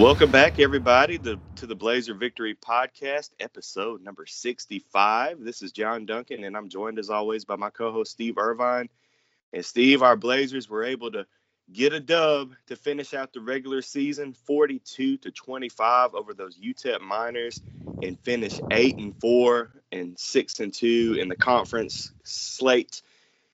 Welcome back, everybody, to, to the Blazer Victory Podcast, episode number 65. This is John Duncan, and I'm joined as always by my co host, Steve Irvine. And Steve, our Blazers were able to get a dub to finish out the regular season 42 to 25 over those UTEP Miners and finish 8 and 4 and 6 and 2 in the conference slate.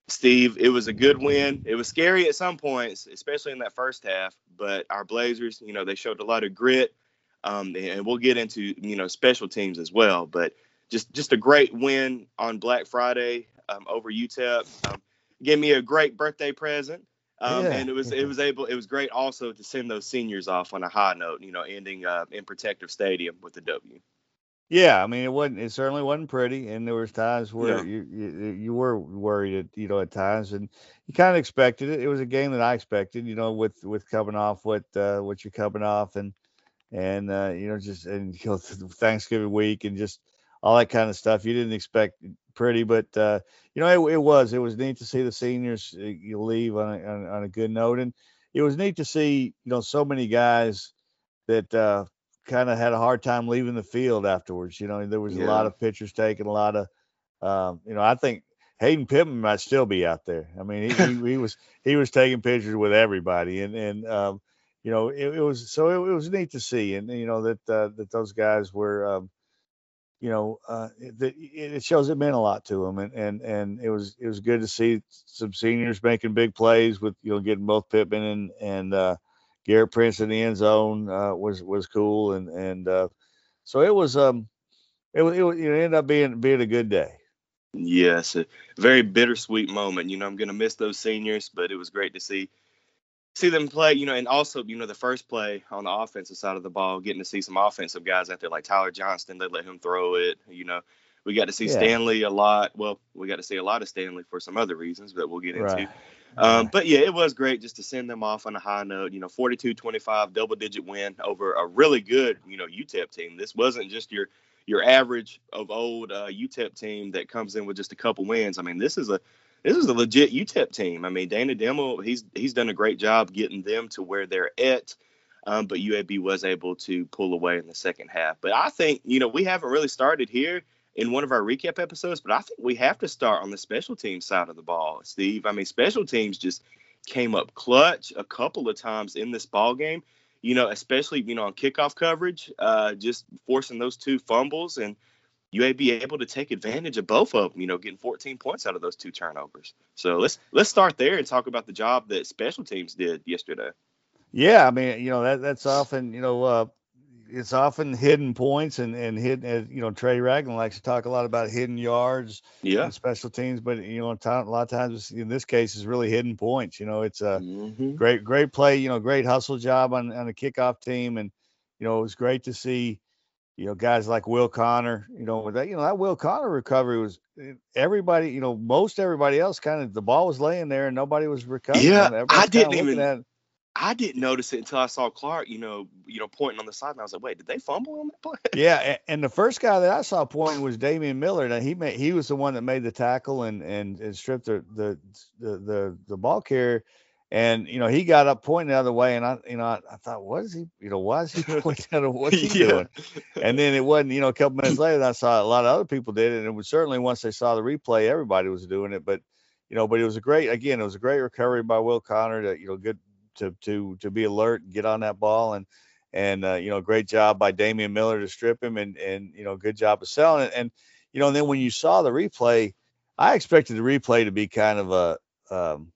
Steve, it was a good win. It was scary at some points, especially in that first half, but our Blazers, you know, they showed a lot of grit. Um, and we'll get into, you know, special teams as well, but just just a great win on Black Friday um, over UTEP. Um, gave me a great birthday present. Um, yeah. And it was it was able it was great also to send those seniors off on a high note, you know, ending uh, in Protective Stadium with the W. Yeah, I mean it wasn't it certainly wasn't pretty, and there was times where yeah. you, you you were worried at you know at times, and you kind of expected it. It was a game that I expected, you know, with with coming off what uh, what you're coming off, and and uh, you know just and you know Thanksgiving week and just all that kind of stuff. You didn't expect pretty, but uh, you know, it, it, was it was neat to see the seniors uh, you leave on a, on, on a good note, and it was neat to see you know so many guys that uh, kind of had a hard time leaving the field afterwards. You know, there was yeah. a lot of pictures taken, a lot of um, you know, I think Hayden Pittman might still be out there. I mean, he, he, he was he was taking pictures with everybody, and and um, you know, it, it was so it, it, was neat to see, and you know that uh, that those guys were um, you know, uh, it, it, shows it meant a lot to them, and and and it was it was good to see some seniors making big plays with you know getting both Pittman and and uh, Garrett Prince in the end zone uh, was was cool, and and uh, so it was um it was it, it ended up being being a good day. Yes, a very bittersweet moment. You know, I'm gonna miss those seniors, but it was great to see see them play, you know, and also, you know, the first play on the offensive side of the ball, getting to see some offensive guys out there like Tyler Johnston, they let him throw it, you know. We got to see yeah. Stanley a lot. Well, we got to see a lot of Stanley for some other reasons that we'll get into. Right. Um, but yeah, it was great just to send them off on a high note. You know, 42-25, double-digit win over a really good, you know, UTEP team. This wasn't just your your average of old uh, UTEP team that comes in with just a couple wins. I mean, this is a this is a legit UTEP team. I mean, Dana Dimel, he's he's done a great job getting them to where they're at. Um, but UAB was able to pull away in the second half. But I think you know we haven't really started here in one of our recap episodes, but I think we have to start on the special team side of the ball, Steve. I mean, special teams just came up clutch a couple of times in this ball game. You know, especially you know on kickoff coverage, uh, just forcing those two fumbles and UAB able to take advantage of both of them, you know, getting 14 points out of those two turnovers. So let's let's start there and talk about the job that special teams did yesterday. Yeah, I mean, you know, that that's often, you know, uh, it's often hidden points and and hidden. You know, Trey Ragland likes to talk a lot about hidden yards, yeah, special teams. But you know, a lot of times in this case, is really hidden points. You know, it's a mm-hmm. great great play. You know, great hustle job on on the kickoff team, and you know, it was great to see you know, guys like Will Connor, you know, with that, you know, that Will Connor recovery was eh, everybody, you know, most everybody else kind of the ball was laying there and nobody was recovering. Yeah, I didn't even. I didn't notice it until I saw Clark, you know, you know, pointing on the side, and I was like, "Wait, did they fumble on that play?" yeah, and the first guy that I saw pointing was Damian Miller. Now he made he was the one that made the tackle and and, and stripped the, the the the the ball carrier. And you know, he got up pointing the other way, and I, you know, I, I thought, what is he? You know, why is he pointing at What's he yeah. doing? And then it wasn't, you know, a couple minutes later, I saw a lot of other people did it, and it was certainly once they saw the replay, everybody was doing it. But you know, but it was a great, again, it was a great recovery by Will Connor to, you know, good to to to be alert and get on that ball, and and uh, you know, great job by Damian Miller to strip him, and and you know, good job of selling it, and you know, and then when you saw the replay, I expected the replay to be kind of a um,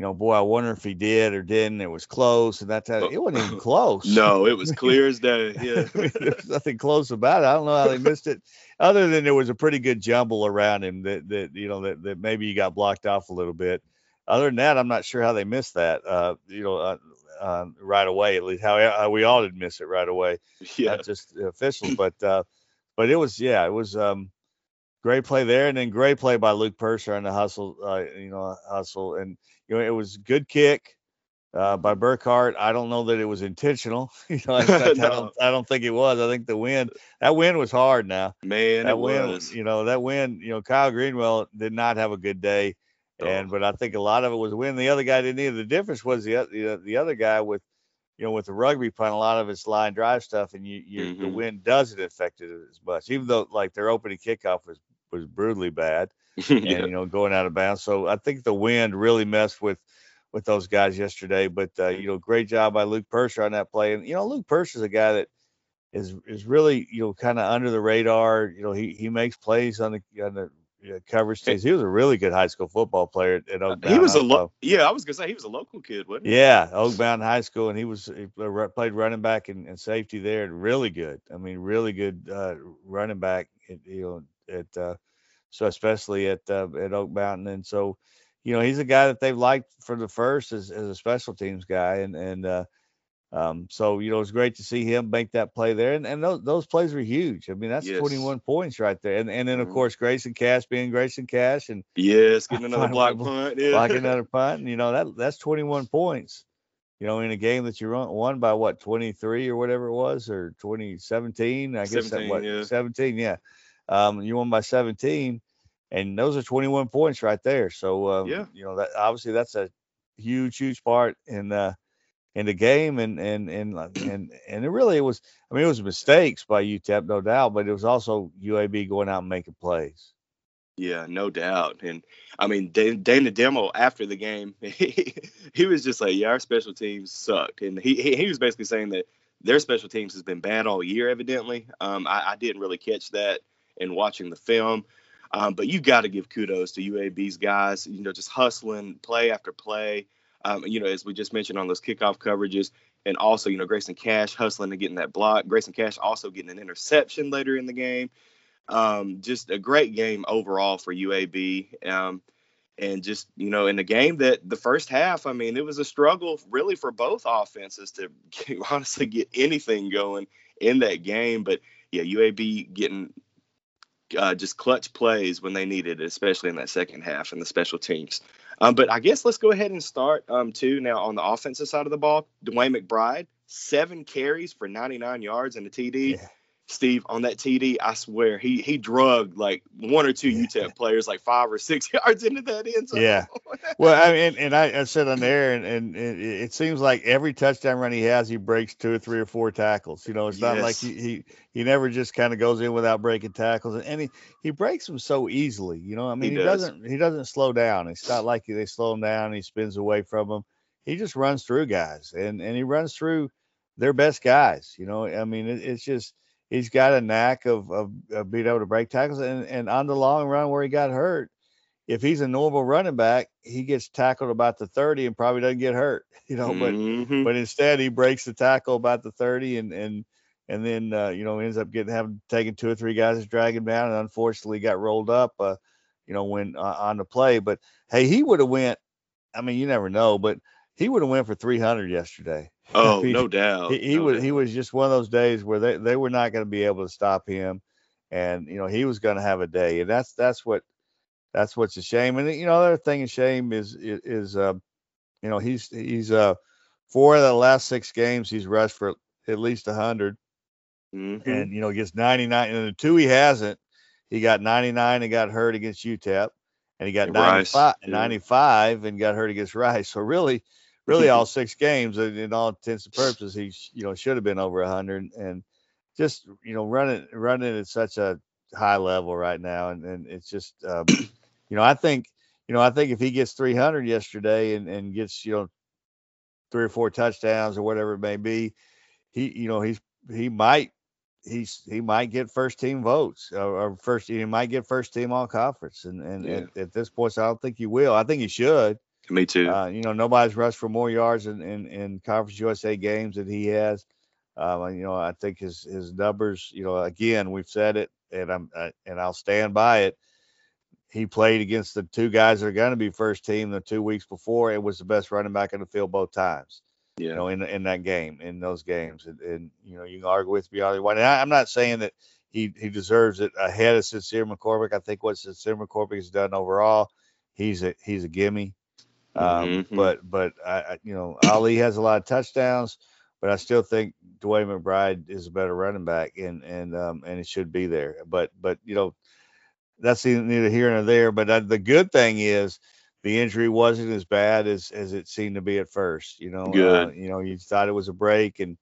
you know, boy, I wonder if he did or didn't. It was close, and that's how it wasn't even close. no, it was clear as day. Yeah, I mean, there's nothing close about it. I don't know how they missed it, other than there was a pretty good jumble around him that that you know that, that maybe he got blocked off a little bit. Other than that, I'm not sure how they missed that. Uh, you know, uh, uh, right away. At least how, we all did miss it right away. Yeah, not just officials, but uh, but it was yeah, it was um great play there, and then great play by Luke Purser on the hustle. Uh, you know, hustle, and you know it was good kick uh, by Burkhart. I don't know that it was intentional. you know, I, no. I, don't, I don't think it was. I think the wind that wind was hard. Now, man, that wind, was. you know, that wind. You know, Kyle Greenwell did not have a good day. And but I think a lot of it was wind. The other guy didn't either. The difference was the the, the other guy with you know, with the rugby punt, a lot of it's line drive stuff, and you, you mm-hmm. the wind doesn't affect it as much. Even though like their opening kickoff was was brutally bad, yeah. and you know going out of bounds. So I think the wind really messed with with those guys yesterday. But uh, you know, great job by Luke Purser on that play. And you know, Luke Purser is a guy that is is really you know kind of under the radar. You know, he he makes plays on the on the coverage teams. He was a really good high school football player at Oak He was a lo- yeah, I was gonna say he was a local kid, wasn't he? Yeah, Oak Mountain High School, and he was he played running back and, and safety there, and really good. I mean, really good uh, running back. At, you know, at uh, so especially at uh, at Oak Mountain, and so you know he's a guy that they've liked for the first as, as a special teams guy, and and uh, um, so you know it's great to see him make that play there, and, and those those plays were huge. I mean that's yes. 21 points right there, and and then of mm-hmm. course Grayson Cash being Grayson Cash, and yes, getting another block punt, yeah. blocking another punt, and you know that that's 21 points. You know, in a game that you run, won by what 23 or whatever it was, or 2017, I guess 17, that what yeah. 17, yeah. Um, you won by 17, and those are 21 points right there. So um, yeah, you know that obviously that's a huge, huge part in uh, in the game, and and and and and it really it was. I mean, it was mistakes by UTEP, no doubt, but it was also UAB going out and making plays. Yeah, no doubt. And I mean, Dana Dimel after the game, he, he was just like, "Yeah, our special teams sucked," and he he was basically saying that their special teams has been bad all year. Evidently, um, I, I didn't really catch that in watching the film. Um, but you got to give kudos to UAB's guys, you know, just hustling play after play. Um, you know, as we just mentioned on those kickoff coverages, and also, you know, Grayson Cash hustling and getting that block. Grayson Cash also getting an interception later in the game. Um, just a great game overall for UAB. Um, and just, you know, in the game that the first half, I mean, it was a struggle really for both offenses to honestly get anything going in that game. But yeah, UAB getting uh, just clutch plays when they needed it, especially in that second half and the special teams. Um, but I guess let's go ahead and start um, too now on the offensive side of the ball. Dwayne McBride, seven carries for 99 yards and a TD. Yeah. Steve, on that TD, I swear he he drugged like one or two UTEP players like five or six yards into that end zone. Yeah. Well, I mean, and I, I said on there, and, and it, it, seems like every touchdown run he has, he breaks two or three or four tackles. You know, it's not yes. like he, he he never just kind of goes in without breaking tackles, and he he breaks them so easily. You know, I mean, he, he does. not he doesn't slow down. It's not like they slow him down. He spins away from them. He just runs through guys, and and he runs through their best guys. You know, I mean, it, it's just he's got a knack of, of, of, being able to break tackles. And, and on the long run where he got hurt, if he's a normal running back, he gets tackled about the 30 and probably doesn't get hurt, you know, mm-hmm. but, but instead he breaks the tackle about the 30 and, and, and then, uh, you know, ends up getting, having taken two or three guys to drag him down and unfortunately got rolled up, uh, you know, when uh, on the play, but Hey, he would have went, I mean, you never know, but he would have went for 300 yesterday. Oh, no doubt. He, he no was doubt. he was just one of those days where they, they were not going to be able to stop him, and you know he was going to have a day, and that's that's what that's what's a shame. And you know, the other thing of shame is is, is uh, you know he's he's uh four of the last six games he's rushed for at least a 100 mm-hmm. and you know he gets 99 and the two he hasn't he got 99 and got hurt against UTEP and he got 95, yeah. 95 and got hurt against Rice. So really, really all six games in all intents and purposes, he you know should have been over 100 and just you know running running at such a high level right now, and and it's just um, you know I think you know I think if he gets 300 yesterday and and gets you know three or four touchdowns or whatever it may be, he you know he's he might he's he might get first team votes or, or, first he might get first team all conference and and yeah. at, at, this point I don't think he will. I think he should. Me too. Uh, you know, nobody's rushed for more yards in, in, in Conference USA games than he has. Um, you know, I think his his numbers. You know, again, we've said it, and I'm uh, and I'll stand by it. He played against the two guys that are going to be first team the two weeks before. It was the best running back in the field both times. Yeah. You know, in in that game, in those games, and, and you know, you can argue with me all you want. And I, I'm not saying that he he deserves it ahead of Sincere McCormick. I think what Sincere McCormick has done overall, he's a he's a gimme. Um, mm-hmm. But but I, you know Ali has a lot of touchdowns, but I still think Dwayne McBride is a better running back, and and um, and it should be there. But but you know that's neither here nor there. But uh, the good thing is the injury wasn't as bad as as it seemed to be at first. You know, uh, Good. Uh, you know, you thought it was a break, and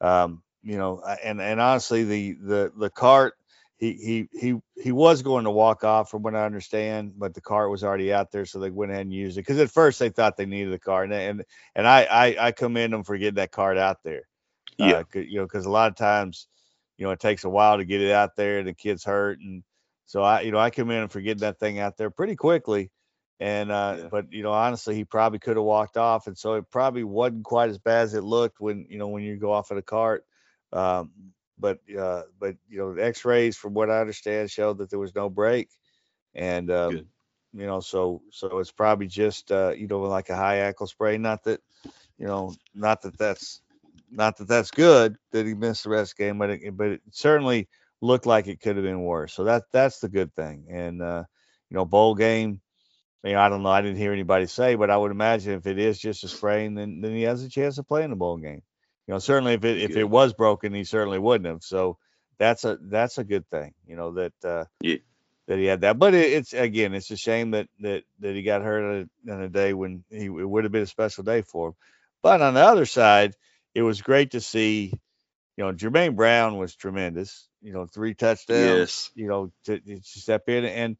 um, you know, and and honestly, the the the cart. He, he he he was going to walk off from what I understand, but the cart was already out there, so they went ahead and used it. Because at first they thought they needed the cart, and and, and I, I I commend them for getting that cart out there. Yeah. Uh, you know, because a lot of times, you know, it takes a while to get it out there, and the kid's hurt, and so I, you know, I commend him for getting that thing out there pretty quickly. And uh, Yeah. but you know, honestly, he probably could have walked off, and so it probably wasn't quite as bad as it looked when you know when you go off of the cart. Um, but uh, but you know, the X-rays, from what I understand, showed that there was no break, and um, Good. you know, so so it's probably just uh, you know like a high ankle sprain. Not that you know, not that that's not that that's good that he missed the rest of the game, but it, but it certainly looked like it could have been worse. So that that's the good thing. And uh, you know, bowl game. You know, I don't know. I didn't hear anybody say, but I would imagine if it is just a sprain, then then he has a chance of playing the bowl game. You know, certainly if it if it was broken, he certainly wouldn't have. So that's a that's a good thing. You know that uh, Yeah. that he had that. But it, it's again, it's a shame that that that he got hurt on a, on a day when he it would have been a special day for him. But on the other side, it was great to see. You know, Jermaine Brown was tremendous. You know, three touchdowns. Yes. You know, to, to step in and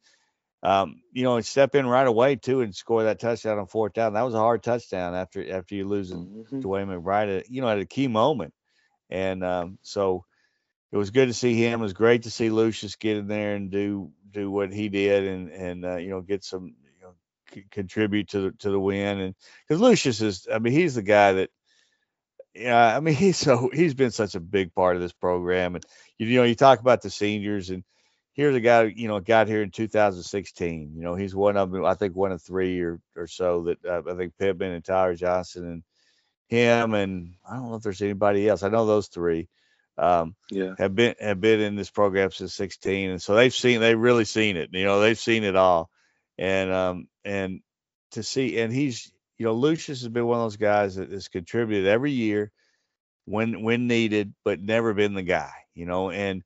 um, you know, step in right away too and score that touchdown on fourth down. That was a hard touchdown after after you losing Mhm. Dwayne McBride, at, you know, at a key moment. And um, so it was good to see him. It was great to see Lucius get in there and do do what he did and and uh, you know get some you know c- contribute to the to the win. And because Lucius is, I mean, he's the guy that. Yeah, I mean he's so he's been such a big part of this program, and you, you know you talk about the seniors, and here's a guy you know got here in 2016. You know he's one of them. I think one of three or or so that uh, I think Pittman and Tyler Johnston and him and I don't know if there's anybody else. I know those three um, Yeah. have been have been in this program since 16, and so they've seen they've really seen it. You know they've seen it all, and um and to see and he's you know Lucius has been one of those guys that has contributed every year when when needed, but never been the guy. You know and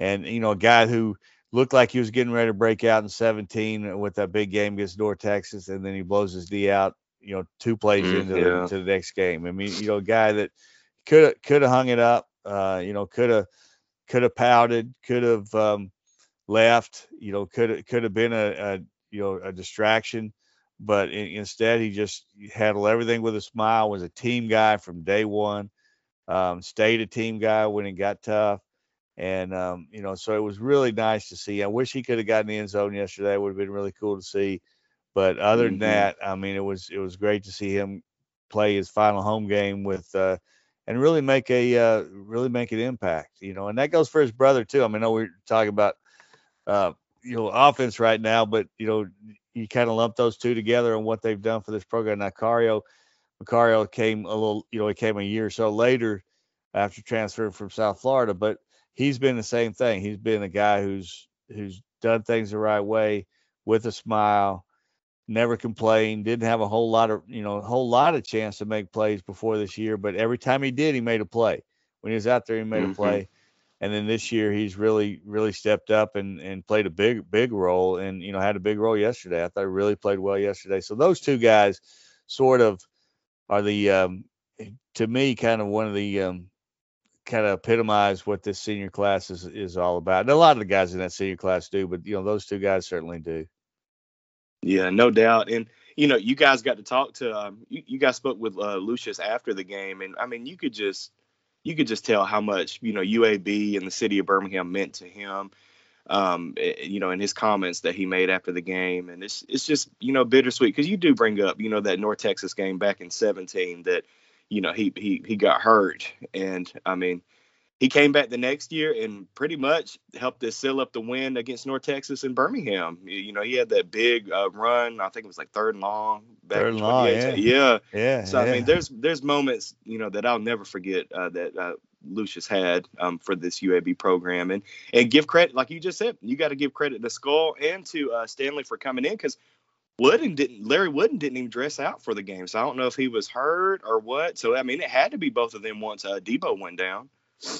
and you know a guy who looked like he was getting ready to break out in 17 with that big game against North Texas, and then he blows his knee out. You know, two plays Mm, into yeah. the, to the next game. I mean, you know, a guy that could have could have hung it up. Uh, you know, could have could have pouted, could have um, left. You know, could have could have been a, a you know a distraction, but in, instead he just handled everything with a smile. Was a team guy from day one. Um, stayed a team guy when it got tough. And um, you know, so it was really nice to see. I wish he could have gotten the end zone yesterday. It would have been really cool to see. But other than Mhm. that, I mean, it was it was great to see him play his final home game with uh, and really make a uh, really make an impact. You know, and that goes for his brother too. I mean, I know we're talking about uh, you know offense right now, but you know, you kind of lump those two together and what they've done for this program. Now, Cario, Macario came a little, you know, he came a year or so later after transferring from South Florida, but he's been the same thing. He's been a guy who's who's done things the right way with a smile, never complained, didn't have a whole lot of, you know, a whole lot of chance to make plays before this year, but every time he did, he made a play. When he was out there, he made Mhm. a play. And then this year he's really, really stepped up and, and played a big, big role and, you know, had a big role yesterday. I thought he really played well yesterday. So those two guys sort of are the, um, to me, kind of one of the, um, kind of epitomize what this senior class is, is all about. And a lot of the guys in that senior class do, but, you know, those two guys certainly do. Yeah, no doubt. And you know, you guys got to talk to um, you, you guys spoke with uh, Lucius after the game, and I mean, you could just you could just tell how much you know UAB and the city of Birmingham meant to him. Um, eh, you know, in his comments that he made after the game, and it's it's just you know bittersweet because you do bring up you know that North Texas game back in 17 that you know he he he got hurt, and I mean he came back the next year and pretty much helped us seal up the win against North Texas and Birmingham. You know, he had that big uh, run. I think it was like third and long. Back Third and long, 2018. yeah. Yeah. So I mean, there's there's moments you know that I'll never forget uh, that uh, Lucius had um, for this UAB program, and and give credit, like you just said, you got to give credit to Skull and to uh, Stanley for coming in because Wooden didn't Larry Wooden didn't even dress out for the game, so I don't know if he was hurt or what. So I mean, it had to be both of them once uh, Debo went down.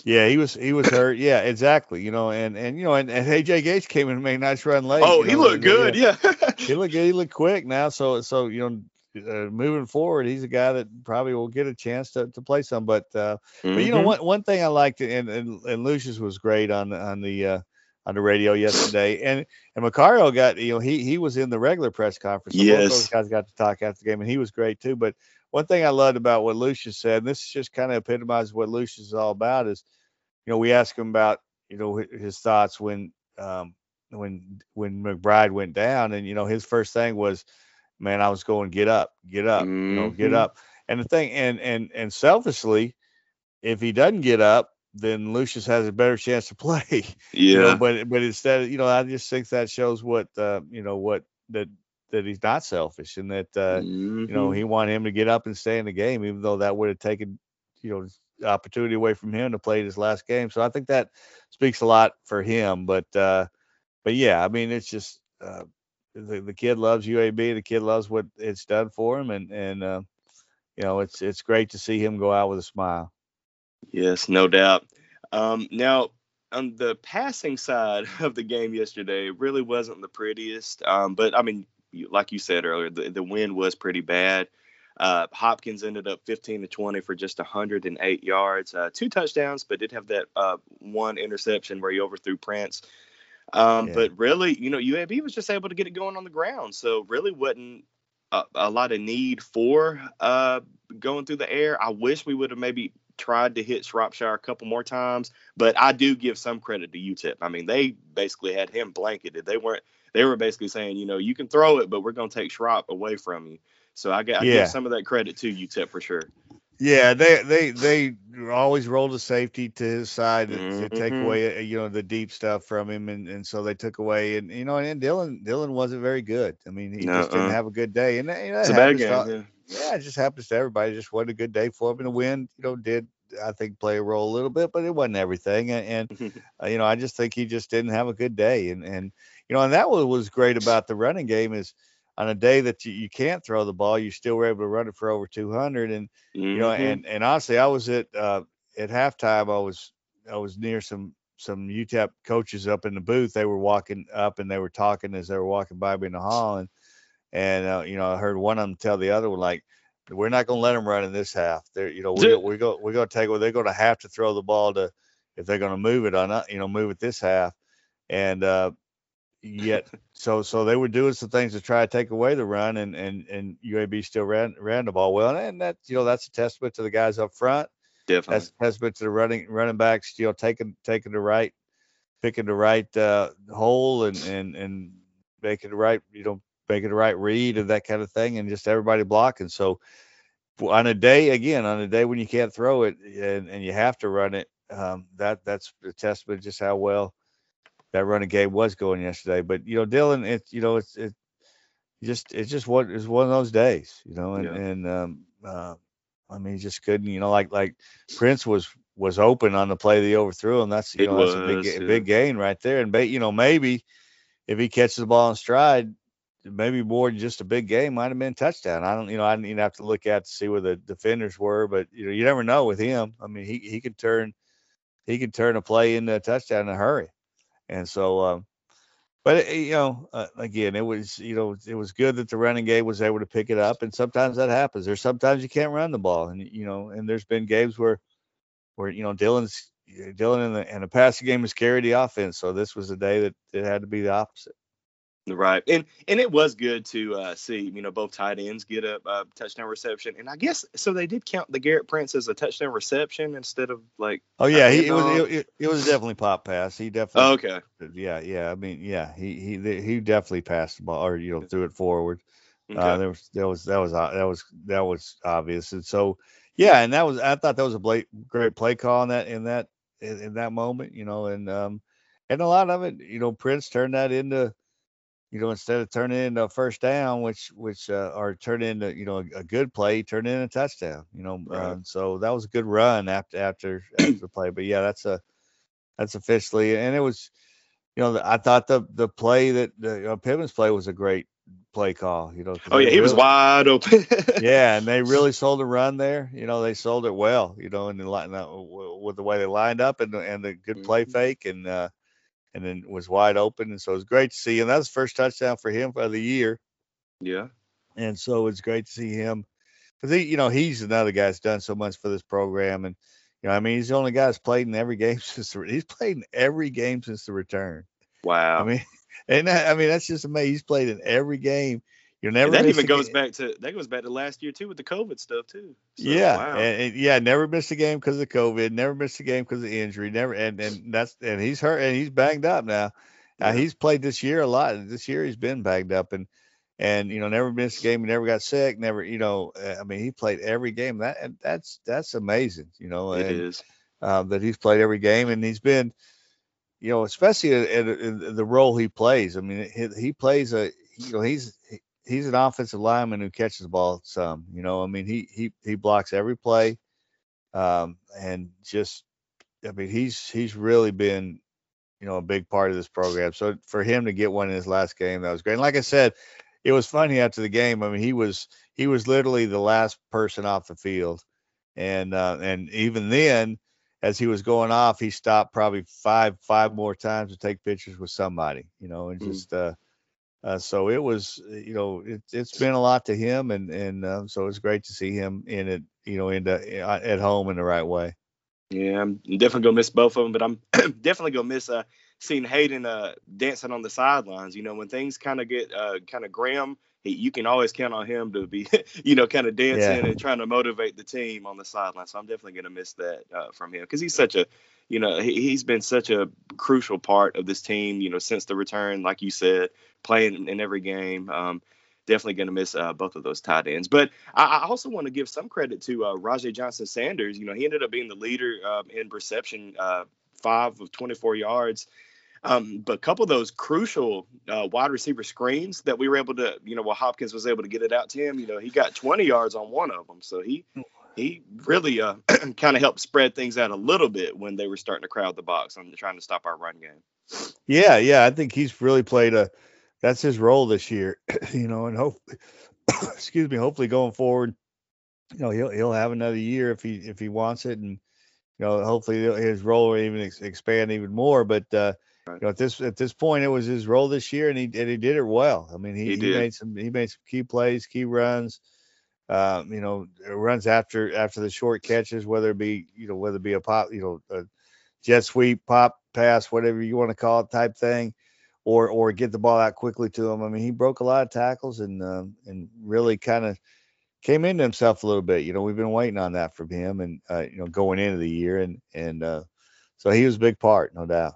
Yeah, he was he was hurt. Yeah, exactly. You know, and and you know, and, and AJ Gates came in and made a nice run late. Oh, he know, looked good. Yeah. he looked good. He looked quick now. So so you know. Uh, moving forward, he's a guy that probably will get a chance to, to play some. But uh, mm-hmm. but you know Mhm. one one thing I liked and and, and Lucius was great on the on the uh, on the radio yesterday, and and Macario got you know he he was in the regular press conference. So Yes. those guys got to talk after the game, and he was great too. But one thing I loved about what Lucius said, and this just kind of epitomizes what Lucius is all about, is you know we asked him about you know his thoughts when um when when McBride went down, and you know his first thing was, man, I was going get up, get up, you know, get Mhm. up. And the thing, and and and selfishly, if he doesn't get up, then Lucius has a better chance to play. Yeah. You know, but but instead, you know, I just think that shows what uh, you know what that that he's not selfish and that uh, you know he wanted him to get up and stay in the game, even though that would have taken you know opportunity away from him to play his last game. So I think that speaks a lot for him. But uh, but yeah, I mean, it's just uh, the the kid loves UAB. The kid loves what it's done for him, and and uh, you know it's it's great to see him go out with a smile. Yes, no doubt. Um, now, on the passing side of the game yesterday, really wasn't the prettiest. Um, but I mean, like you said earlier, the, the wind was pretty bad. Uh, Hopkins ended up 15 to 20 for just 108 yards, uh, two touchdowns, but did have that uh, one interception where he overthrew Prince. Um, Yeah. But really, you know, UAB was just able to get it going on the ground, so really wasn't a, a lot of need for uh, going through the air. I wish we would have maybe tried to hit Shropshire a couple more times, but I do give some credit to UTEP. I mean, they basically had him blanketed. They weren't. They were basically saying, you know, you can throw it, but we're going to take Shrop away from you. So I, got, I Yeah. give some of that credit to UTEP for sure. Yeah, they they they always rolled a safety to his side to, to take Mhm. away you know the deep stuff from him, and, and so they took away and you know and Dylan Dylan wasn't very good. I mean he just didn't have a good day, and that, you know, It's a bad game. all- yeah. Yeah, it just happens to everybody. Just wasn't a good day for him, and the wind you know did I think play a role a little bit, but it wasn't everything. And, and uh, you know I just think he just didn't have a good day, and and you know and that was was great about the running game is on a day that you, you can't throw the ball, you still were able to run it for over 200 and you know Mhm. and and honestly i was at uh at halftime i was i was near some some utep coaches up in the booth they were walking up and they were talking as they were walking by me in the hall and and uh, you know i heard one of them tell the other one like we're not going to let them run in this half. They're you know we're, we're going we're going to take well they're going to have to throw the ball to if they're going to move it on you know move it this half. And uh yet so so they were doing some things to try to take away the run and and and UAB still ran ran the ball well and that you know that's a testament to the guys up front. Definitely. that's a testament to the running running backs you know taking taking the right picking the right uh hole and and and making the right you know making the right read and that kind of thing and just everybody blocking so on a day again on a day when you can't throw it and, and you have to run it um that that's a testament to just how well that running game was going yesterday. But you know, Dylan, it's you know, it's it just it's just what it's one of those days, you know, and Yeah. and um uh, I mean, he just couldn't, you know, like like Prince was was open on the play that he overthrew him. That's you It know that's a big yeah. big gain right there. And you know, maybe if he catches the ball in stride, maybe more than just a big game might have been touchdown. I don't, you know, I didn't even have to look at to see where the defenders were, but you know, you never know with him. I mean, he he could turn he could turn a play into a touchdown in a hurry. And so, um, but it, you know, uh, again, it was you know it was good that the running game was able to pick it up, and sometimes that happens. There's sometimes you can't run the ball, and you know, and there's been games where where you know Dylan's Dylan and the and the passing game has carried the offense. So this was a day that it had to be the opposite. Right, and and it was good to uh, see you know both tight ends get a uh, touchdown reception, and I guess so they did count the Garrett Prince as a touchdown reception instead of like Oh yeah, he, it was it, it, was definitely pop pass. He definitely oh, okay, yeah yeah. I mean yeah, he he he definitely passed the ball or you know threw it forward. okay. Uh, there was that was that was uh, that was that was obvious, and so yeah, and that was I thought that was a great play call in that in that in, in that moment, you know, and um and a lot of it, you know, Prince turned that into, you know, instead of turning into a first down, which which uh, or turn into you know a, a good play, it into a touchdown, you know, Right. uh, so that was a good run after after after the play, but yeah, that's a that's officially and it was, you know, I thought the the play that the uh, Pittman's play was a great play call. You know. Oh yeah, he really, was wide open. yeah, and they really sold a run there. You know, they sold it well. You know, and the, with the way they lined up and and the good play mm-hmm. fake and uh, and then was wide open. And so it was great to see. And that's the first touchdown for him for the year. Yeah. And so it's great to see him because he, you know, he's another guy that's done so much for this program. And, you know, I mean, he's the only guy that's played in every game since the, he's played in every game since the return. Wow. I mean, and that, I mean, that's just amazing. He's played in every game. You never. And that even goes back to that goes back to last year too with the COVID stuff too. So, yeah, wow. and, and, yeah, never missed a game because of COVID. Never missed a game because of injury. Never, and and that's and he's hurt and he's banged up now. Yeah. Uh, he's played this year a lot. This year he's been banged up and and you know never missed a game. He never got sick. Never, you know, uh, I mean he played every game. That and that's that's amazing. You know, it and, is uh, that he's played every game and he's been, you know, especially in, in, in the role he plays. I mean, he, he plays a you know he's he's an offensive lineman who catches the ball some. You know, I mean, he he he blocks every play, um, and just, I mean, he's he's really been, you know, a big part of this program. So for him to get one in his last game, that was great. And like I said, it was funny after the game. I mean, he was he was literally the last person off the field, and uh, and even then. As he was going off, he stopped probably five five more times to take pictures with somebody, you know, and mm. just uh, uh, so it was, uh, you know, it, has been a lot to him, and and uh, so it's great to see him in it, you know, into uh, at home in the right way. Yeah, I'm definitely gonna miss both of them, but I'm definitely gonna miss uh, seeing Hayden uh, dancing on the sidelines. You know, when things kind of get kind of grim, he, you can always count on him to be, you know, kind of dancing yeah. and trying to motivate the team on the sideline. So I'm definitely gonna miss that from him because he's such a you know, he, has been such a crucial part of this team, you know, since the return, like you said, playing in every game. Um, definitely going to miss uh, both of those tight ends. But I, I also want to give some credit to uh, Rahjai Johnson Sanders. You know, he ended up being the leader um, in reception, uh, five of 24 yards. Um, but a couple of those crucial uh, wide receiver screens that we were able to, you know, while Hopkins was able to get it out to him, you know, he got 20 yards on one of them. So he he really uh, kind of helped spread things out a little bit when they were starting to crowd the box and trying to stop our run game. Yeah, yeah, I think he's really played a that's his role this year, you know, and hopefully, excuse me, hopefully going forward, you know, he'll he'll have another year if he if he wants it, and you know, hopefully his role will even ex- expand even more. But uh, right. you know, at this at this point, it was his role this year, and he and he did it well. I mean, he, he, he made some he made some key plays, key runs um, you know, runs after after the short catches, whether it be you know whether it be a pop, you know, a jet sweep, pop pass, whatever you want to call it, type thing, or or get the ball out quickly to him. I mean, he broke a lot of tackles and um, and really kind of came into himself a little bit. You know, we've been waiting on that from him, and uh, you know, going into the year, and and uh, so he was a big part, no doubt.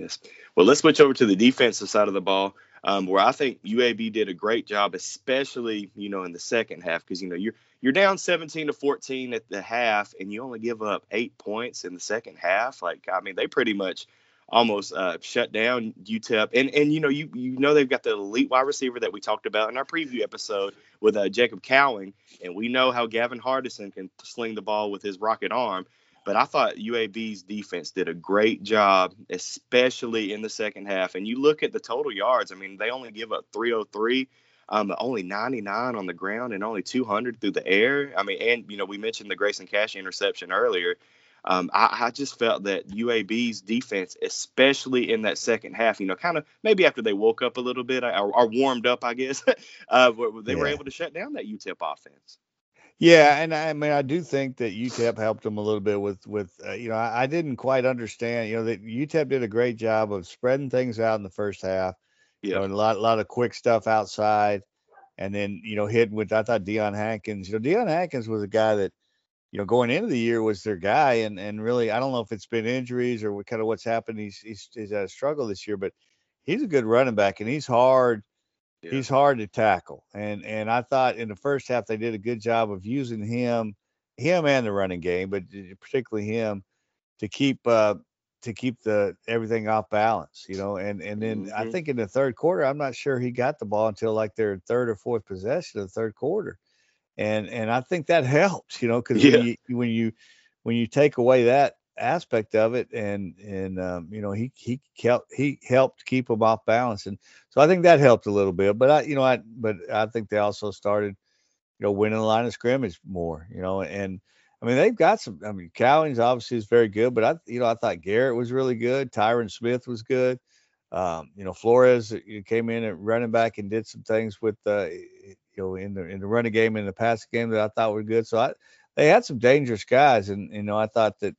Yes. Well, let's switch over to the defensive side of the ball um, where I think UAB did a great job, especially you know in the second half, because you know you're you're down 17 to 14 at the half, and you only give up eight points in the second half. Like I mean, they pretty much almost uh, shut down UTEP, and and you know you you know they've got the elite wide receiver that we talked about in our preview episode with uh, Jacob Cowing, and we know how Gavin Hardison can sling the ball with his rocket arm. But I thought UAB's defense did a great job, especially in the second half. And you look at the total yards, I mean, they only give up 303, um, only 99 on the ground and only 200 through the air. I mean, and, you know, we mentioned the Grayson Cash interception earlier. Um, I, I, just felt that UAB's defense, especially in that second half, you know, kind of maybe after they woke up a little bit or, or warmed up, I guess, uh, they yeah. were able to shut down that UTEP offense. Yeah, and I mean, I do think that UTEP helped them a little bit with with uh, you know I, I, didn't quite understand you know that UTEP did a great job of spreading things out in the first half. Yeah, you know, a lot a lot of quick stuff outside, and then you know hitting with I thought Deion Hankins. You know, Deion Hankins was a guy that you know going into the year was their guy, and and really I don't know if it's been injuries or what kind of what's happened. He's he's, he's had a struggle this year, but he's a good running back, and he's hard yeah. He's hard to tackle, and and I thought in the first half they did a good job of using him, him and the running game, but particularly him to keep uh to keep the everything off balance, you know. And and then mm-hmm. I think in the third quarter, I'm not sure he got the ball until like their third or fourth possession of the third quarter, and and I think that helps, you know, because yeah. when you when you when you take away that aspect of it, and and um, you know he he helped he helped keep them off balance, and so I think that helped a little bit. But I you know I but I think they also started you know winning the line of scrimmage more, you know, and I mean they've got some. I mean Cowings obviously is very good, but I you know I thought Garrett was really good, Tyrin Smith was good. Um, you know Flores came in at running back and did some things with uh, you know in the in the running game and the passing game that I thought were good. So I they had some dangerous guys, and you know I thought that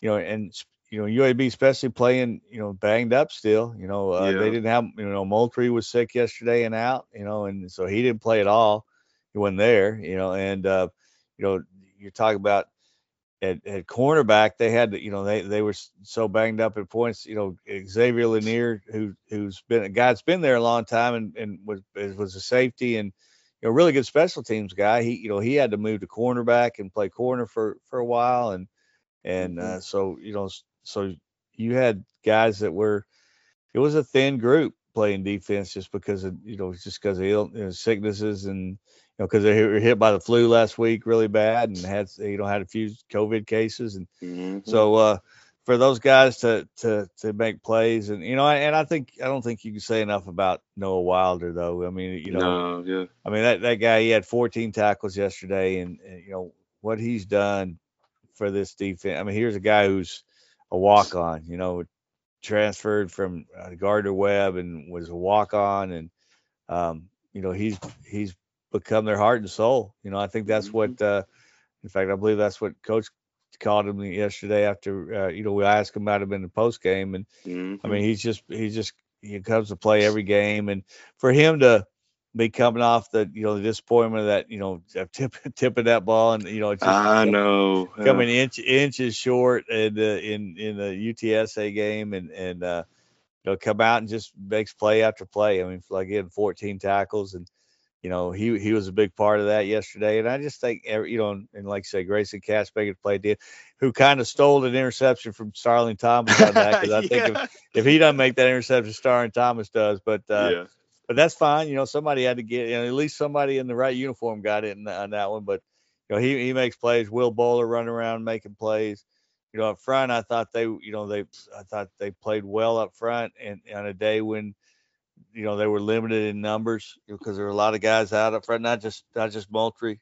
you know and you know UAB especially playing you know banged up still. You know uh, yeah. they didn't have you know Moultrie was sick yesterday and out. You know and so he didn't play at all. He wasn't there. You know and uh, you know you're talking about at, at cornerback, they had you know, they they were so banged up at points. You know, Xavier Lanier, who who's been a guy that's been there a long time and and was was a safety and you know, really good special teams guy. He, you know, he had to move to cornerback and play corner for for a while, and and mm-hmm. uh, so you know, so you had guys that were. It was a thin group playing defense just because of you know just because of Ill, you know, sicknesses and you know because they were hit by the flu last week really bad and had you know had a few COVID cases and mm-hmm. so uh, for those guys to to to make plays and you know and I think I don't think you can say enough about Noah Wilder though. I mean you know no, yeah. I mean that that guy he had 14 tackles yesterday and, and, you know what he's done for this defense. I mean here's a guy who's a walk on, you know, transferred from uh, Gardner Webb and was a walk on and um, you know he's he's become their heart and soul. You know I think that's mm-hmm. what uh, in fact I believe that's what coach called him yesterday after uh, you know we asked him about him in the post game, and mm-hmm. I mean he's just he's just he comes to play every game, and for him to be coming off the you know the disappointment of that you know tip, tipping that ball and you know just I know coming inch inches short and uh, in in the UTSA game and and uh, you know come out and just makes play after play. I mean like getting 14 tackles and you know, he he was a big part of that yesterday. And I just think, every, you know, and like I say, Grayson Cash-Biggett played did, who kind of stole an interception from Starling Thomas on that. Because I yeah. think if, if he doesn't make that interception, Starling Thomas does. But uh, yeah. But that's fine. You know, somebody had to get, you know, at least somebody in the right uniform got it in, on that one. But you know, he he makes plays. Will Bowler running around making plays. You know, up front, I thought they, you know, they, I thought they played well up front, and on a day when you know they were limited in numbers because there were a lot of guys out up front, not just not just Moultrie.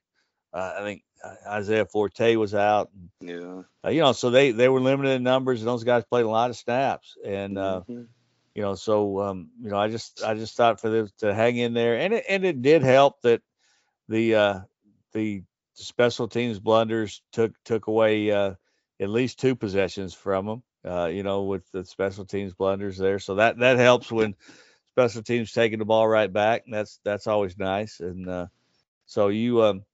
Uh, I think uh, Isaiah Forte was out. Yeah. Uh, you know, so they they were limited in numbers, and those guys played a lot of snaps. And uh, mm-hmm. You know, so um, you know, I just I just thought for them to hang in there, and it and it did help that the uh, the special teams blunders took took away uh, at least two possessions from them. Uh, you know, with the special teams blunders there, so that that helps when special teams taking the ball right back. And that's that's always nice. And uh, so you um,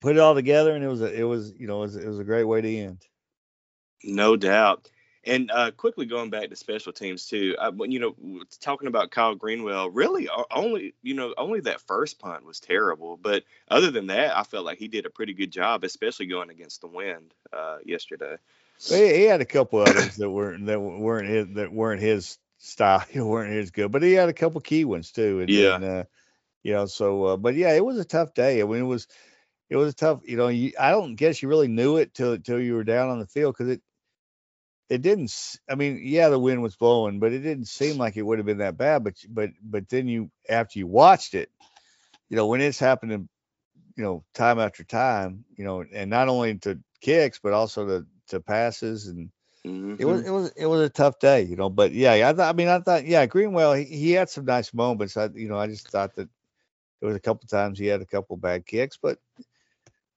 put it all together, and it was a, it was you know it was, it was a great way to end. No doubt. And uh, quickly going back to special teams too, I, you know, talking about Kyle Greenwell, really only you know only that first punt was terrible, but other than that, I felt like he did a pretty good job, especially going against the wind uh, yesterday. He, he, had a couple others that weren't that weren't his that weren't his style you weren't as good, but he had a couple key ones too. And, yeah. And, uh, you know, so, uh, but yeah, it was a tough day. I mean, it was, it was a tough, you know, you, I don't guess you really knew it till, till you were down on the field. Cause it, it didn't, I mean, yeah, the wind was blowing, but it didn't seem like it would have been that bad. But, but, but then you, after you watched it, you know, when it's happening, you know, time after time, you know, and not only to kicks, but also to, to passes and, Mm-hmm. It was it was it was a tough day, you know. But yeah, I thought I mean I thought yeah, Greenwell he, he had some nice moments. I you know I just thought that there was a couple times he had a couple bad kicks, but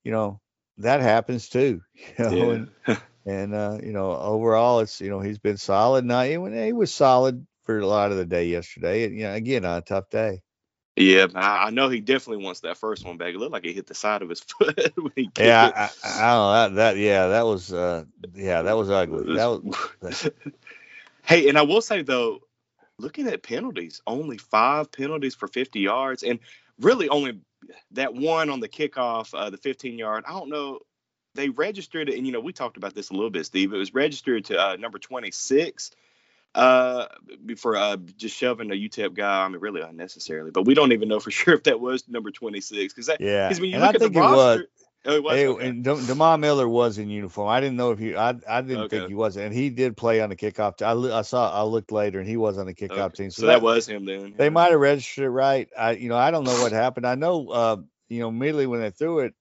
you know that happens too. You know, yeah. and, and uh, you know overall it's you know he's been solid. Now he, he was solid for a lot of the day yesterday. And, you know again on a tough day. Yeah, I, I, know he definitely wants that first one back. It looked like he hit the side of his foot when he Yeah, I, I, I, don't know that, that. Yeah, that was. uh Yeah, that was ugly. That was. hey, and I will say though, looking at penalties, only five penalties for 50 yards, and really only that one on the kickoff, uh, the 15 yard. I don't know. They registered it, and you know we talked about this a little bit, Steve. It was registered to uh, number 26 uh, for uh, just shoving a UTEP guy, I mean, really unnecessarily. But we don't even know for sure if that was number 26 because that, yeah, because when you and look I at the roster, Oh, it was. Hey, okay. and De- Demar Miller was in uniform. I didn't know if he. I I didn't Okay. think he was, and he did play on the kickoff. T- I li- I saw. I looked later, and he was on the kickoff Okay. team. So, that, was him then. They yeah. might have registered right. I you know I don't know what happened. I know uh you know immediately when they threw it,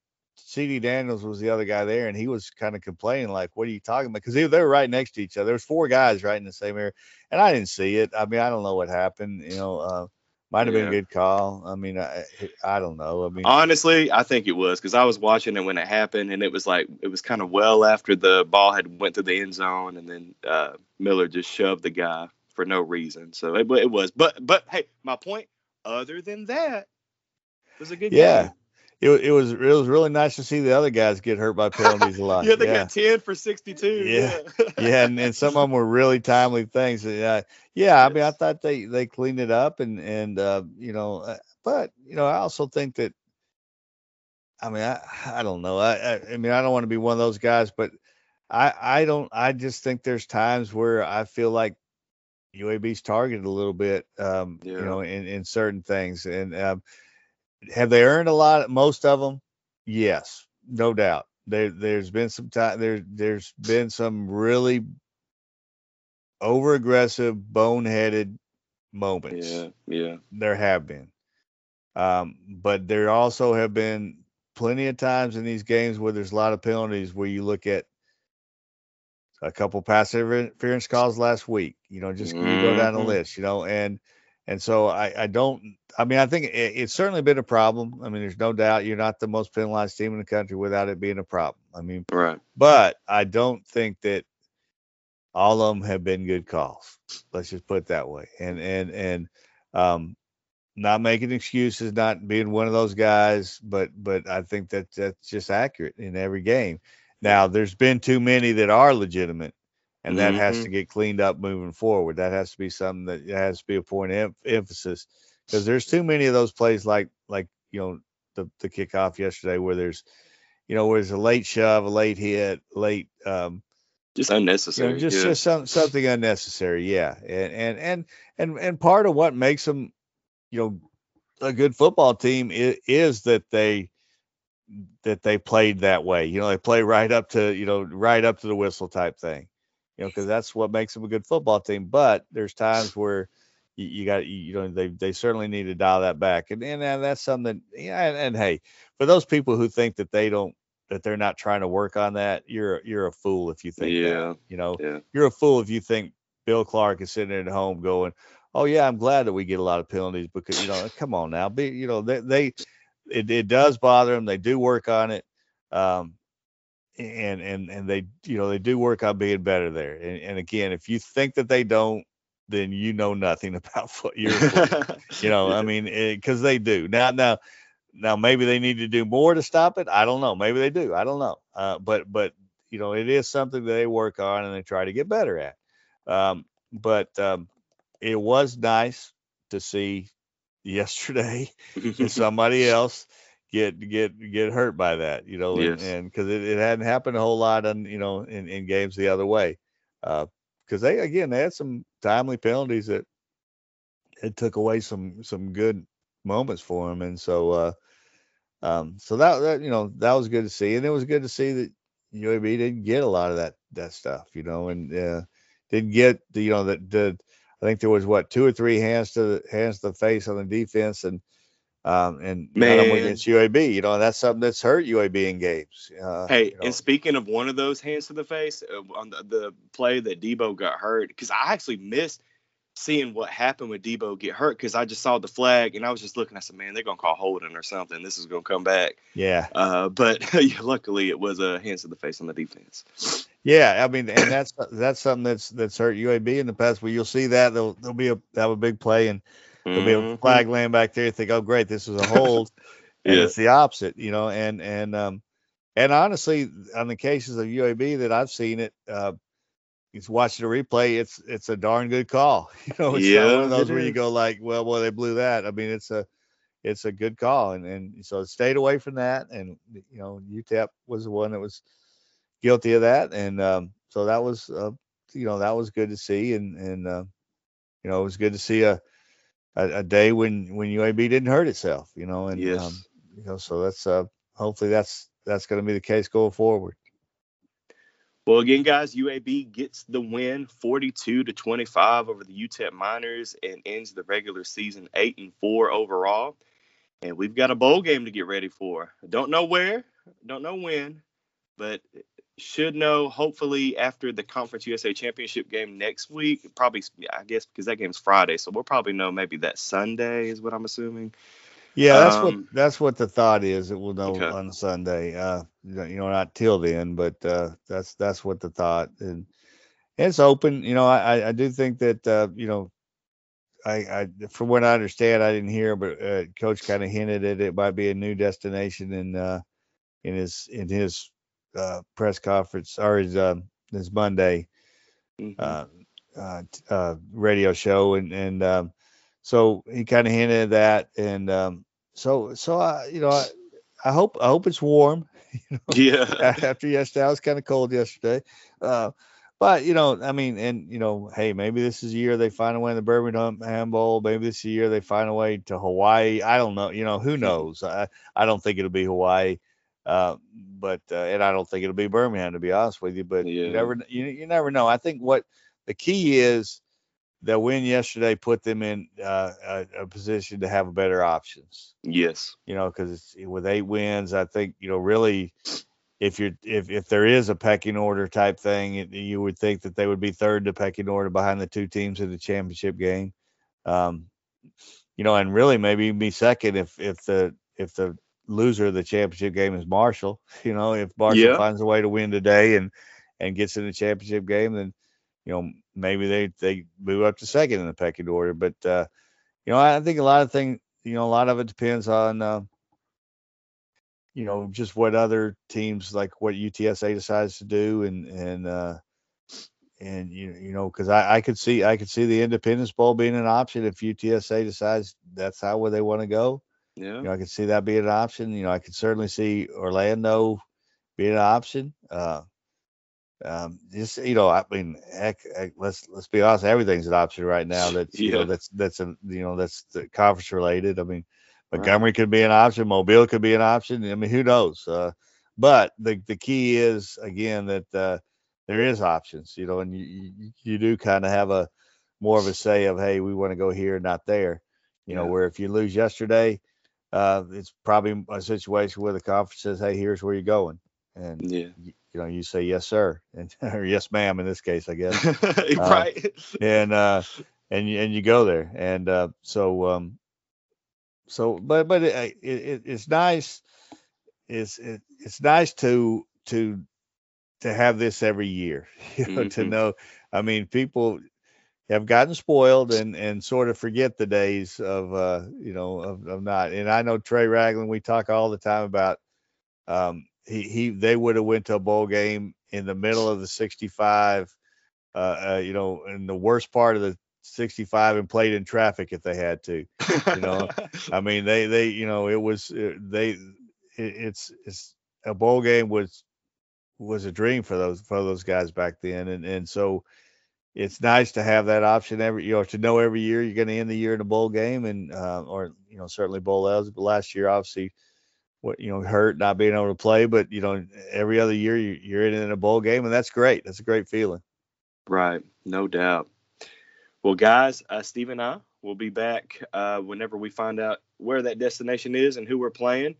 C.D. Daniels was the other guy there, and he was kind of complaining like, "What are you talking about?" Because they, they were right next to each other. There was four guys right in the same area, and I didn't see it. I mean, I don't know what happened. You know, uh, might have been a good call. I mean, I I don't know. I mean, Honestly, I think it was because I was watching it when it happened, and it was like it was kind of well after the ball had went through the end zone, and then uh, Miller just shoved the guy for no reason. So it, it was. But but hey, my point. Other than that, it was a good yeah. game. It, it was it was really nice to see the other guys get hurt by penalties a lot. yeah, they yeah. got ten for sixty-two. Yeah. Yeah, yeah, and, and some of them were really timely things. Yeah, yeah. I mean, I thought they they cleaned it up, and and uh, you know, uh, but you know, I also think that. I mean, I I don't know. I I, I mean, I don't want to be one of those guys, but I I don't. I just think there's times where I feel like UAB's targeted a little bit. Um, you know, in in certain things, and um, have they earned a lot? Most of them, yes, no doubt. There, there's been some time. There, there's been some really over aggressive, boneheaded moments. yeah, yeah. There have been, um, but there also have been plenty of times in these games where there's a lot of penalties where you look at a couple pass interference calls last week. You know, just you go down the Mhm. list. You know, and and so I I don't. I mean, I think it, it's certainly been a problem. I mean, there's no doubt you're not the most penalized team in the country without it being a problem. I mean, Right. but I don't think that all of them have been good calls. Let's just put it that way. And and and um, not making excuses, not being one of those guys, but but I think that that's just accurate in every game. Now, there's been too many that are legitimate, and that has Mhm. to get cleaned up moving forward. That has to be something that has to be a point of em- emphasis because there's too many of those plays like like you know the the kickoff yesterday where there's you know where there's a late shove, a late hit, late um, Just you unnecessary. know, just yeah. just some, something unnecessary. Yeah, and and and and and part of what makes them, you know, a good football team is, is that they that they played that way. You know, they play right up to you know right up to the whistle type thing. You know, because that's what makes them a good football team. But there's times where you, you got you know they they certainly need to dial that back, and and, and that's something. That, yeah, and, and hey, for those people who think that they don't that they're not trying to work on that, you're you're a fool if you think Yeah. that. You know, Yeah. you're a fool if you think Bill Clark is sitting at home going, "Oh yeah, I'm glad that we get a lot of penalties because you know, come on now, be you know they they it, it does bother them. They do work on it, um, and and and they you know they do work on being better there. And, and again, if you think that they don't, then you know nothing about foot. You're you know, I mean, because they do now now. Now maybe they need to do more to stop it. I don't know. Maybe they do. I don't know. Uh, but but you know, it is something that they work on and they try to get better at. Um, but um, it was nice to see yesterday somebody else get get get hurt by that. You know, Yes. and because it, it hadn't happened a whole lot on you know in, in games the other way. Because they again they had some timely penalties that it took away some some good moments for them, and so uh, um, so that, that you know that was good to see, and it was good to see that UAB didn't get a lot of that that stuff, you know, and uh, didn't get the you know that the I think there was what two or three hands to the hands to the face on the defense, and um, and none of them against UAB. You know, and that's something that's hurt UAB in games. Uh, Hey, you know. and speaking of one of those hands to the face uh, on the, the play that Debo got hurt, because I actually missed seeing what happened with Debo get hurt because I just saw the flag and I was just looking. I said, "Man, they're gonna call holding or something. This is gonna come back." yeah, Uh, but luckily, it was a hands to the face on the defense. Yeah, I mean, and that's that's something that's that's hurt UAB in the past. Where you'll see that they'll there'll be a have a big play and there'll be a Mhm. flag laying back there. You think, oh great, this is a hold, and Yeah. it's the opposite, you know. And and um and honestly, on the cases of UAB that I've seen it, uh, it's watching a replay. It's it's a darn good call. You know, it's not one of those where you go like, well, boy, they blew that. I mean, it's a it's a good call, and and so stayed away from that. And you know, UTEP was the one that was guilty of that, and um, so that was uh, you know that was good to see, and and uh, you know it was good to see a, a a day when when UAB didn't hurt itself, you know, and Yes. um, you know so that's uh hopefully that's that's going to be the case going forward. Well, again, guys, UAB gets the win 42 to 25 over the UTEP Miners and ends the regular season 8 and 4 overall. And we've got a bowl game to get ready for. Don't know where, don't know when, but should know hopefully after the Conference USA Championship game next week. Probably, I guess, because that game's Friday, so we'll probably know maybe that Sunday is what I'm assuming. Yeah, that's um, what that's what the thought is. That we'll know okay. on Sunday. Uh, you know, not till then, but uh, that's that's what the thought, and it's open. You know, I I do think that uh, you know, I I from what I understand, I didn't hear, but uh, coach kind of hinted at it might be a new destination in uh in his in his uh, press conference or his uh, his Monday mm-hmm. uh, uh, uh, radio show, and and um, so he kind of hinted at that, and um, so so I you know I, I hope I hope it's warm. You know, yeah. After yesterday, I was kind of cold yesterday. Uh, but you know, I mean, and you know, hey, maybe this is a year they find a way in the Birmingham Bowl. Maybe this is a year they find a way to Hawaii. I don't know. You know, who knows? I I don't think it'll be Hawaii. Uh, but uh, and I don't think it'll be Birmingham to be honest with you. But yeah. you never you, you never know. I think what the key is the win yesterday put them in uh, a, a, position to have better options. Yes. You know, because with eight wins, I think you know really if you're if if there is a pecking order type thing, it, you would think that they would be third to pecking order behind the two teams in the championship game. Um, you know, and really maybe be second if if the if the loser of the championship game is Marshall. You know, if Marshall yeah. finds a way to win today and and gets in the championship game, then you know maybe they they move up to second in the pecking order. But uh, you know, I think a lot of things, you know, a lot of it depends on. Uh, you know, just what other teams like what UTSA decides to do, and and uh, and you you know, because I, I could see I could see the Independence Bowl being an option if UTSA decides that's how where they want to go. Yeah. You know, I could see that being an option. You know, I could certainly see Orlando being an option. Uh, um, just you know, I mean, heck, heck, let's let's be honest, everything's an option right now. That's yeah. you know, that's that's a you know, that's conference related. I mean, Montgomery right. could be an option, Mobile could be an option. I mean, who knows? Uh, but the the key is again that uh, there is options, you know, and you you, you do kind of have a more of a say of hey, we want to go here, not there. You yeah. know, where if you lose yesterday, uh, it's probably a situation where the conference says, "Hey, here's where you're going," and yeah. you, you know, you say yes, sir, and or yes, ma'am, in this case, I guess. Uh, right. Uh, and uh, and you, and you go there, and uh, so um, so but but it, it, it's nice. It's it, it's nice to to to have this every year. You know, mm-hmm. to know. I mean, people have gotten spoiled and and sort of forget the days of uh you know of, of not. And I know Trey Ragland we talk all the time about um he he they would have went to a bowl game in the middle of the 65 uh, uh, you know in the worst part of the 65 and played in traffic if they had to you know? I mean they they you know it was uh, they it, it's it's a bowl game was was a dream for those for those guys back then. And and so it's nice to have that option every you know to know every year you're going to end the year in a bowl game and uh, or you know certainly bowl eligible. But last year, obviously, what you know hurt not being able to play, but you know every other year you, are in, in a bowl game and that's great. That's a great feeling. Right, no doubt. Well, guys, uh, Steve and I will be back uh, whenever we find out where that destination is and who we're playing.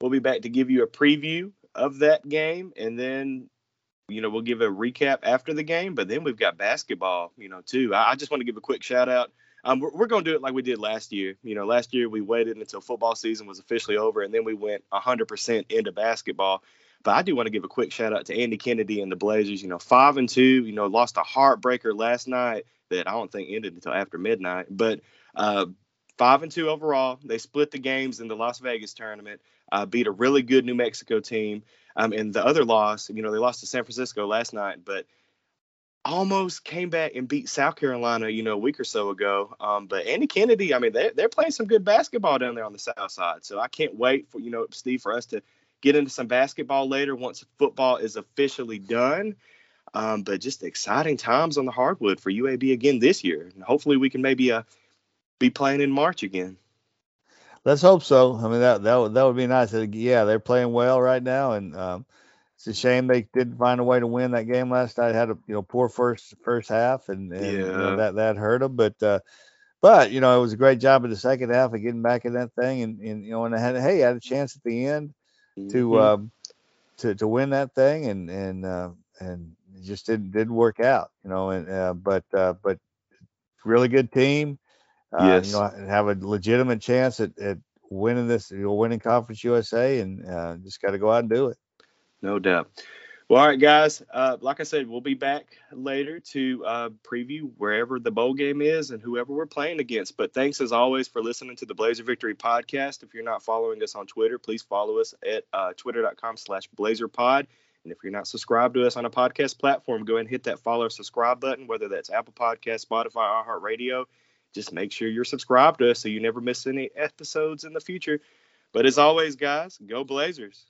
We'll be back to give you a preview of that game and then you know, we'll give a recap after the game, but then we've got basketball, you know, too. I, I just want to give a quick shout out. Um, we're, we're going to do it like we did last year. You know, last year we waited until football season was officially over, and then we went 100% into basketball. But I do want to give a quick shout out to Andy Kennedy and the Blazers. You know, five and two. You know, lost a heartbreaker last night that I don't think ended until after midnight. But uh, five and two overall. They split the games in the Las Vegas tournament. Uh, beat a really good New Mexico team. Um, and the other loss, you know, they lost to San Francisco last night, but almost came back and beat South Carolina, you know, a week or so ago. Um, but Andy Kennedy, I mean, they're, they're playing some good basketball down there on the South side. So I can't wait for, you know, Steve, for us to get into some basketball later once football is officially done. Um, but just exciting times on the hardwood for UAB again this year. And hopefully we can maybe uh, be playing in March again Let's hope so. I mean that that would that would be nice. Yeah, they're playing well right now, and um, it's a shame they didn't find a way to win that game last night. Had a you know poor first first half, and, and yeah. you know, that that hurt them. But uh, but you know it was a great job in the second half of getting back in that thing, and, and you know and I had hey I had a chance at the end mm-hmm. to um, to to win that thing, and and uh, and it just didn't didn't work out. You know, and uh, but uh, but really good team. Uh, yes. You know, have a legitimate chance at, at winning this, you know, winning Conference USA, and uh, just got to go out and do it. No doubt. Well, all right, guys. Uh, like I said, we'll be back later to uh, preview wherever the bowl game is and whoever we're playing against. But thanks as always for listening to the Blazer Victory podcast. If you're not following us on Twitter, please follow us at uh, twitter.com slash blazerpod. And if you're not subscribed to us on a podcast platform, go ahead and hit that follow subscribe button, whether that's Apple Podcast, Spotify, iHeartRadio. Just make sure you're subscribed to us so you never miss any episodes in the future. But as always, guys, go Blazers.